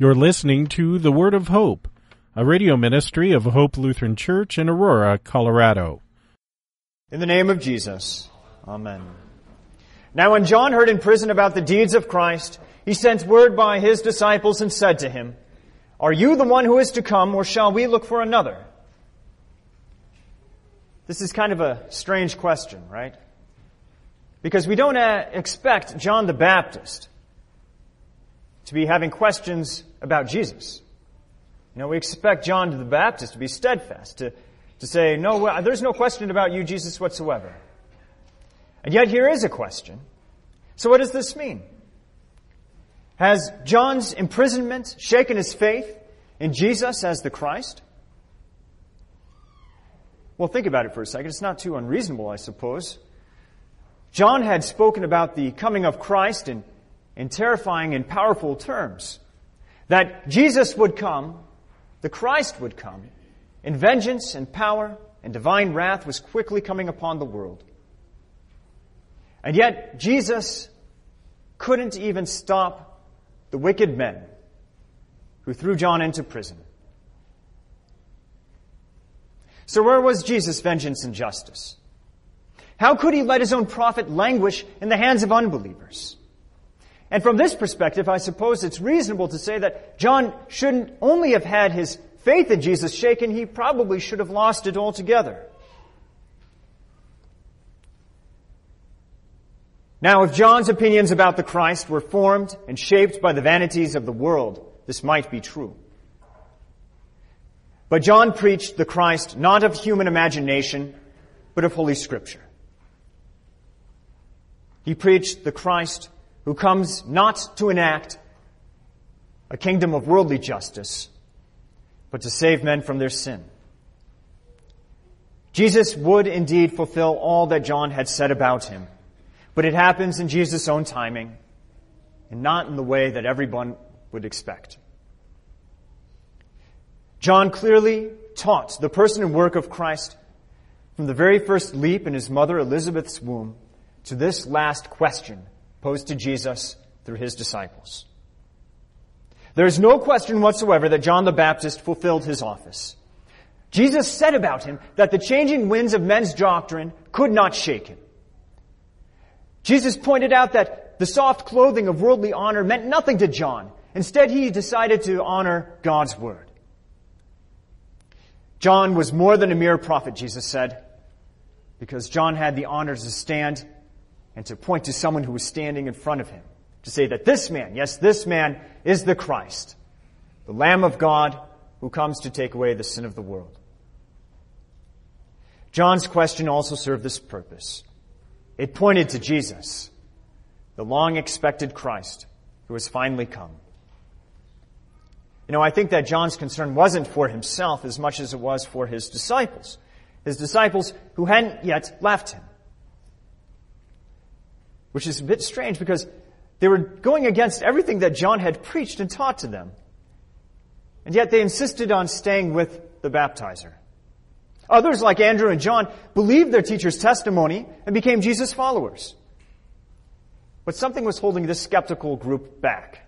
You're listening to The Word of Hope, a radio ministry of Hope Lutheran Church in Aurora, Colorado. In the name of Jesus, Amen. Now when John heard in prison about the deeds of Christ, he sent word by his disciples and said to him, Are you the one who is to come, or shall we look for another? This is kind of a strange question, right? Because we don't uh, expect John the Baptist to be having questions about Jesus. You know, we expect John the Baptist to be steadfast, to, to say, no, there's no question about you, Jesus, whatsoever. And yet here is a question. So what does this mean? Has John's imprisonment shaken his faith in Jesus as the Christ? Well, think about it for a second. It's not too unreasonable, I suppose. John had spoken about the coming of Christ in in terrifying and powerful terms. That Jesus would come, the Christ would come, in vengeance and power and divine wrath was quickly coming upon the world. And yet, Jesus couldn't even stop the wicked men who threw John into prison. So where was Jesus' vengeance and justice? How could he let his own prophet languish in the hands of unbelievers? And from this perspective, I suppose it's reasonable to say that John shouldn't only have had his faith in Jesus shaken, he probably should have lost it altogether. Now, if John's opinions about the Christ were formed and shaped by the vanities of the world, this might be true. But John preached the Christ not of human imagination, but of Holy Scripture. He preached the Christ who comes not to enact a kingdom of worldly justice, but to save men from their sin. Jesus would indeed fulfill all that John had said about him, but it happens in Jesus' own timing and not in the way that everyone would expect. John clearly taught the person and work of Christ from the very first leap in his mother Elizabeth's womb to this last question posed to Jesus through his disciples. There is no question whatsoever that John the Baptist fulfilled his office. Jesus said about him that the changing winds of men's doctrine could not shake him. Jesus pointed out that the soft clothing of worldly honor meant nothing to John. Instead, he decided to honor God's word. John was more than a mere prophet, Jesus said, because John had the honor to stand and to point to someone who was standing in front of him. To say that this man, yes, this man is the Christ, the Lamb of God who comes to take away the sin of the world. John's question also served this purpose. It pointed to Jesus, the long expected Christ who has finally come. You know, I think that John's concern wasn't for himself as much as it was for his disciples. His disciples who hadn't yet left him which is a bit strange because they were going against everything that John had preached and taught to them. And yet they insisted on staying with the baptizer. Others, like Andrew and John, believed their teacher's testimony and became Jesus' followers. But something was holding this skeptical group back.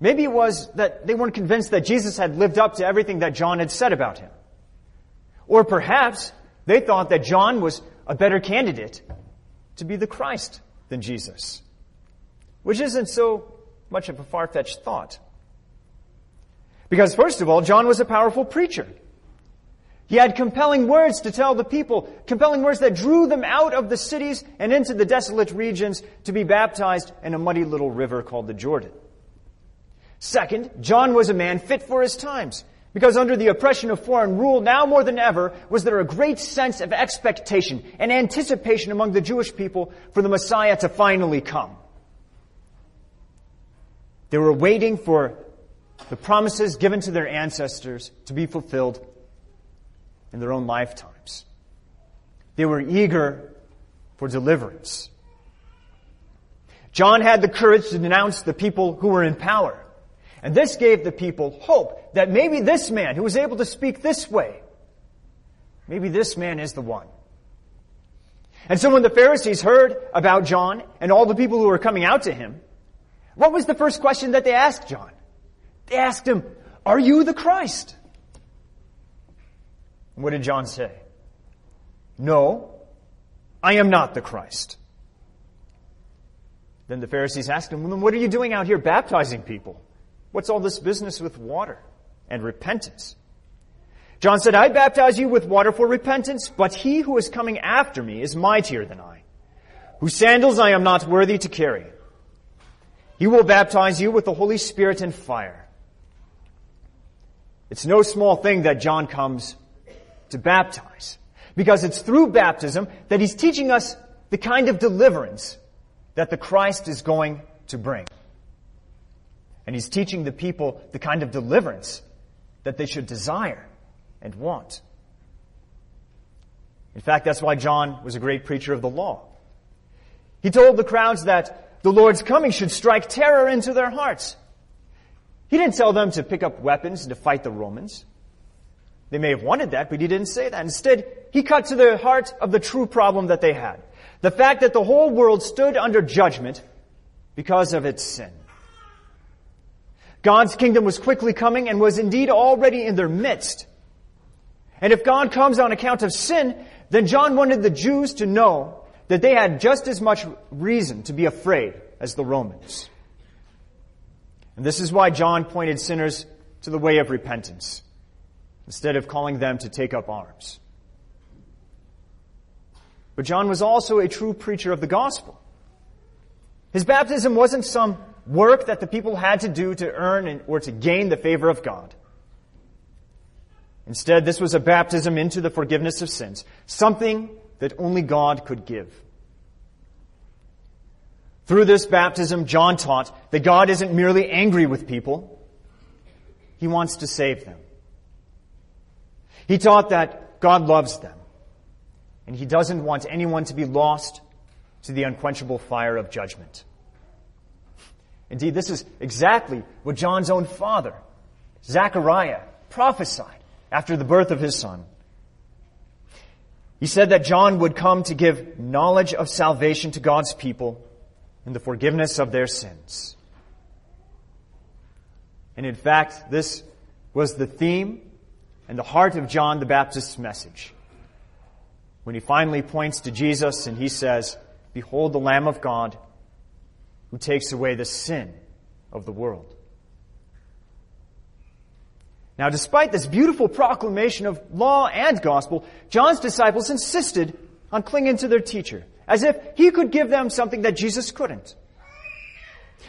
Maybe it was that they weren't convinced that Jesus had lived up to everything that John had said about him. Or perhaps they thought that John was a better candidate to be the Christ than Jesus, which isn't so much of a far-fetched thought. Because first of all, John was a powerful preacher. He had compelling words to tell the people, compelling words that drew them out of the cities and into the desolate regions to be baptized in a muddy little river called the Jordan. Second, John was a man fit for his times. Because under the oppression of foreign rule, now more than ever, was there a great sense of expectation and anticipation among the Jewish people for the Messiah to finally come. They were waiting for the promises given to their ancestors to be fulfilled in their own lifetimes. They were eager for deliverance. John had the courage to denounce the people who were in power. And this gave the people hope that maybe this man who was able to speak this way, maybe this man is the one. And so when the Pharisees heard about John and all the people who were coming out to him, what was the first question that they asked John? They asked him, Are you the Christ? What did John say? No, I am not the Christ. Then the Pharisees asked him, what are you doing out here baptizing people? What's all this business with water and repentance? John said, I baptize you with water for repentance, but he who is coming after me is mightier than I, whose sandals I am not worthy to carry. He will baptize you with the Holy Spirit and fire. It's no small thing that John comes to baptize, because it's through baptism that he's teaching us the kind of deliverance that the Christ is going to bring. And he's teaching the people the kind of deliverance that they should desire and want. In fact, that's why John was a great preacher of the law. He told the crowds that the Lord's coming should strike terror into their hearts. He didn't tell them to pick up weapons and to fight the Romans. They may have wanted that, but he didn't say that. Instead, he cut to the heart of the true problem that they had. The fact that the whole world stood under judgment because of its sin. God's kingdom was quickly coming and was indeed already in their midst. And if God comes on account of sin, then John wanted the Jews to know that they had just as much reason to be afraid as the Romans. And this is why John pointed sinners to the way of repentance, instead of calling them to take up arms. But John was also a true preacher of the gospel. His baptism wasn't some work that the people had to do to earn or to gain the favor of God. Instead, this was a baptism into the forgiveness of sins, something that only God could give. Through this baptism, John taught that God isn't merely angry with people, He wants to save them. He taught that God loves them and he doesn't want anyone to be lost to the unquenchable fire of judgment. Indeed, this is exactly what John's own father, Zechariah, prophesied after the birth of his son. He said that John would come to give knowledge of salvation to God's people and the forgiveness of their sins. And in fact, this was the theme and the heart of John the Baptist's message when he finally points to Jesus and he says, Behold the Lamb of God who takes away the sin of the world. Now, despite this beautiful proclamation of law and gospel, John's disciples insisted on clinging to their teacher, as if he could give them something that Jesus couldn't.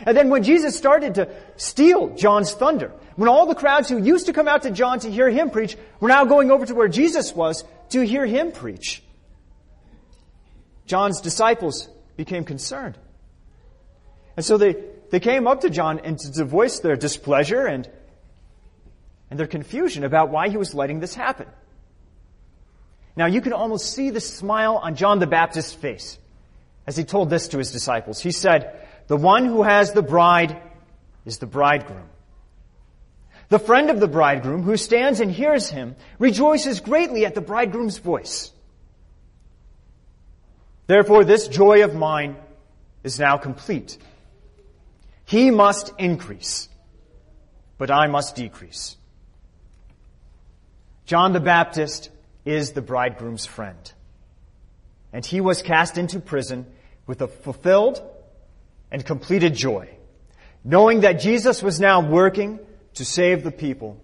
And then when Jesus started to steal John's thunder, when all the crowds who used to come out to John to hear him preach were now going over to where Jesus was to hear him preach, John's disciples became concerned. And so they, they came up to John and to, voice their displeasure and, and their confusion about why he was letting this happen. Now you can almost see the smile on John the Baptist's face as he told this to his disciples. He said, the one who has the bride is the bridegroom. The friend of the bridegroom who stands and hears him rejoices greatly at the bridegroom's voice. Therefore, this joy of mine is now complete. He must increase, but I must decrease. John the Baptist is the bridegroom's friend. And he was cast into prison with a fulfilled and completed joy, knowing that Jesus was now working to save the people,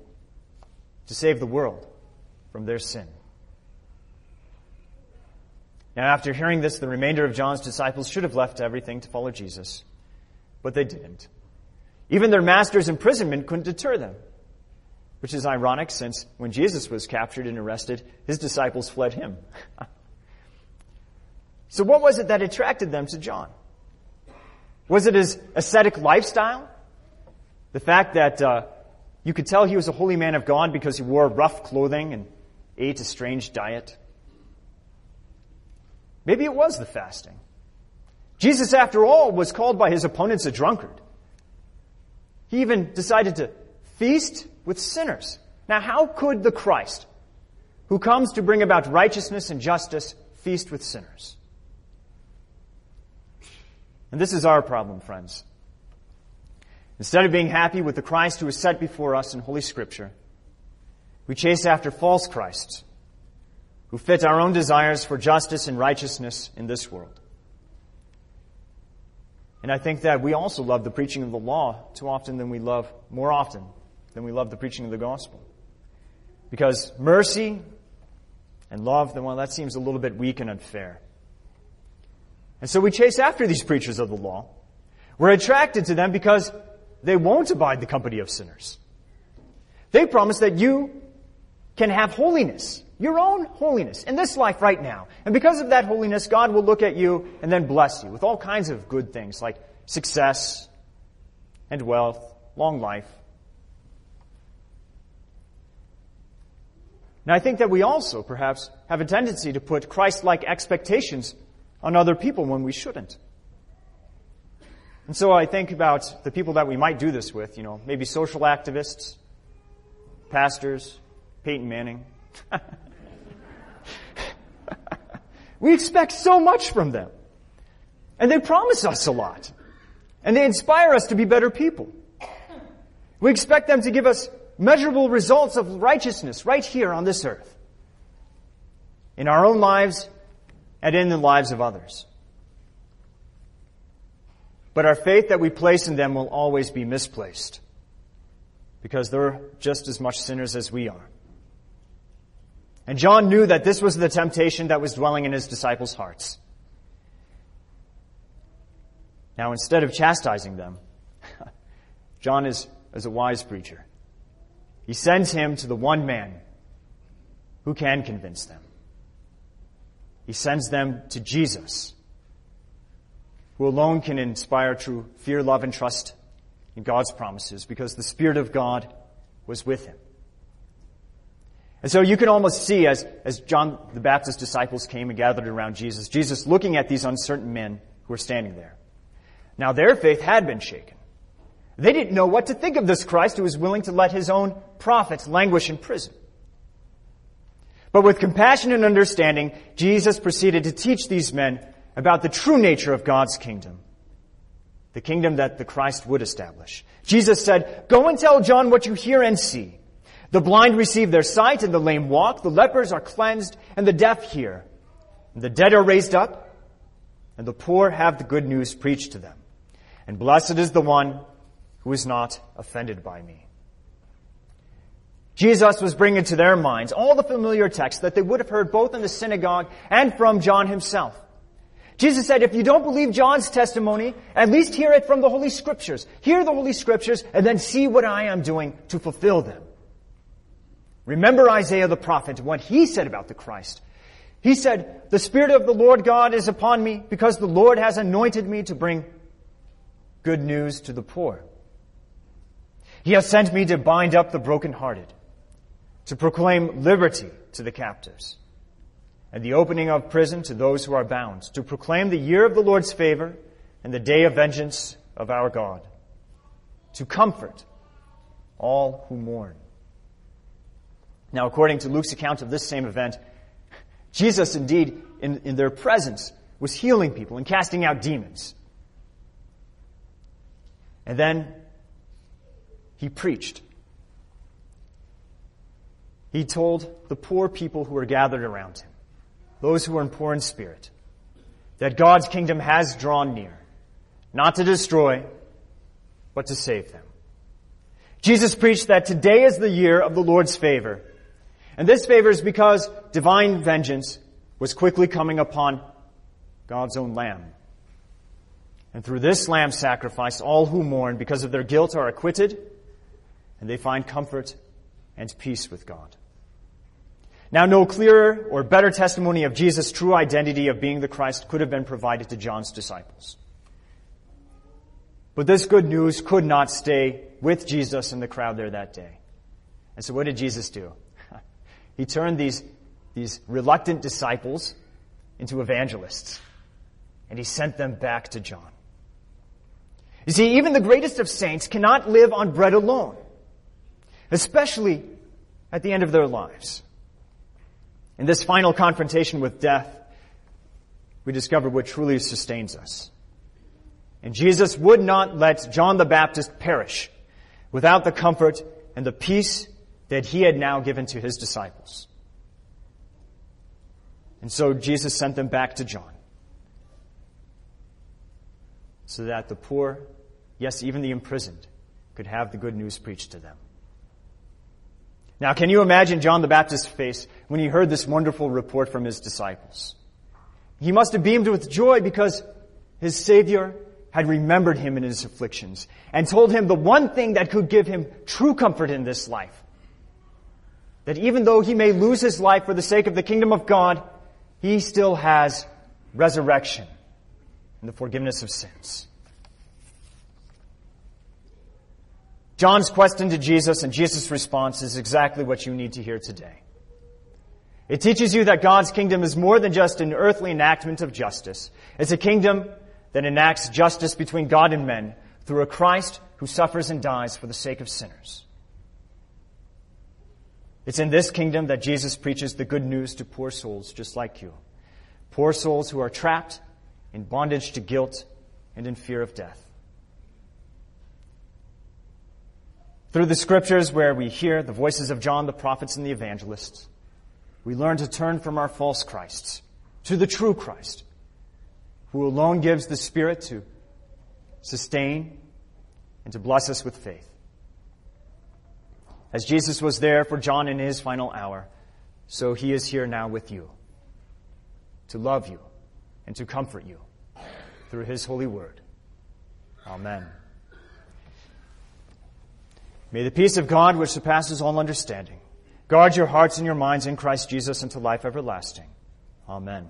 to save the world from their sin. Now, after hearing this, the remainder of John's disciples should have left everything to follow Jesus, but they didn't. Even their master's imprisonment couldn't deter them, which is ironic since when Jesus was captured and arrested, his disciples fled him. so what was it that attracted them to John? Was it his ascetic lifestyle? The fact that uh, you could tell he was a holy man of God because he wore rough clothing and ate a strange diet? Maybe it was the fasting. Jesus, after all, was called by his opponents a drunkard. He even decided to feast with sinners. Now, how could the Christ, who comes to bring about righteousness and justice, feast with sinners? And this is our problem, friends. Instead of being happy with the Christ who is set before us in Holy Scripture, we chase after false Christs who fit our own desires for justice and righteousness in this world. And I think that we also love the preaching of the law too often than we love, more often than we love the preaching of the gospel. Because mercy and love, well, that seems a little bit weak and unfair. And so we chase after these preachers of the law. We're attracted to them because they won't abide the company of sinners. They promise that you can have holiness, your own holiness, in this life right now. And because of that holiness, God will look at you and then bless you with all kinds of good things like success and wealth, long life. Now I think that we also, perhaps, have a tendency to put Christ-like expectations on other people when we shouldn't. And so I think about the people that we might do this with, you know, maybe social activists, pastors, Peyton Manning. we expect so much from them. And they promise us a lot. And they inspire us to be better people. We expect them to give us measurable results of righteousness right here on this earth. In our own lives and in the lives of others. But our faith that we place in them will always be misplaced. Because they're just as much sinners as we are. And John knew that this was the temptation that was dwelling in his disciples' hearts. Now, instead of chastising them, John is, is a wise preacher. He sends him to the one man who can convince them. He sends them to Jesus, who alone can inspire true fear, love, and trust in God's promises because the Spirit of God was with him. And so you can almost see as, as John the Baptist's disciples came and gathered around Jesus, Jesus looking at these uncertain men who were standing there. Now their faith had been shaken. They didn't know what to think of this Christ who was willing to let his own prophets languish in prison. But with compassion and understanding, Jesus proceeded to teach these men about the true nature of God's kingdom. The kingdom that the Christ would establish. Jesus said, Go and tell John what you hear and see. The blind receive their sight and the lame walk. The lepers are cleansed and the deaf hear. And the dead are raised up and the poor have the good news preached to them. And blessed is the one who is not offended by me. Jesus was bringing to their minds all the familiar texts that they would have heard both in the synagogue and from John himself. Jesus said, if you don't believe John's testimony, at least hear it from the Holy Scriptures. Hear the Holy Scriptures and then see what I am doing to fulfill them. Remember Isaiah the prophet, what he said about the Christ. He said, the Spirit of the Lord God is upon me because the Lord has anointed me to bring good news to the poor. He has sent me to bind up the brokenhearted, to proclaim liberty to the captives, and the opening of prison to those who are bound, to proclaim the year of the Lord's favor and the day of vengeance of our God, to comfort all who mourn. Now, according to Luke's account of this same event, Jesus indeed, in, in their presence, was healing people and casting out demons. And then he preached. He told the poor people who were gathered around him, those who were poor in spirit, that God's kingdom has drawn near, not to destroy, but to save them. Jesus preached that today is the year of the Lord's favor. And this favor is because divine vengeance was quickly coming upon God's own lamb. And through this lamb sacrifice, all who mourn because of their guilt are acquitted and they find comfort and peace with God. Now, no clearer or better testimony of Jesus' true identity of being the Christ could have been provided to John's disciples. But this good news could not stay with Jesus and the crowd there that day. And so what did Jesus do? He turned these, these reluctant disciples into evangelists. And he sent them back to John. You see, even the greatest of saints cannot live on bread alone especially at the end of their lives. In this final confrontation with death, we discover what truly sustains us. And Jesus would not let John the Baptist perish without the comfort and the peace that he had now given to his disciples. And so Jesus sent them back to John so that the poor, yes, even the imprisoned, could have the good news preached to them. Now, can you imagine John the Baptist's face when he heard this wonderful report from his disciples? He must have beamed with joy because his Savior had remembered him in his afflictions and told him the one thing that could give him true comfort in this life. That even though he may lose his life for the sake of the kingdom of God, he still has resurrection and the forgiveness of sins. John's question to Jesus and Jesus' response is exactly what you need to hear today. It teaches you that God's kingdom is more than just an earthly enactment of justice. It's a kingdom that enacts justice between God and men through a Christ who suffers and dies for the sake of sinners. It's in this kingdom that Jesus preaches the good news to poor souls just like you. Poor souls who are trapped in bondage to guilt and in fear of death. Through the scriptures where we hear the voices of John, the prophets, and the evangelists, we learn to turn from our false Christs to the true Christ, who alone gives the Spirit to sustain and to bless us with faith. As Jesus was there for John in his final hour, so he is here now with you to love you and to comfort you through his holy word. Amen. May the peace of God, which surpasses all understanding, guard your hearts and your minds in Christ Jesus unto life everlasting. Amen.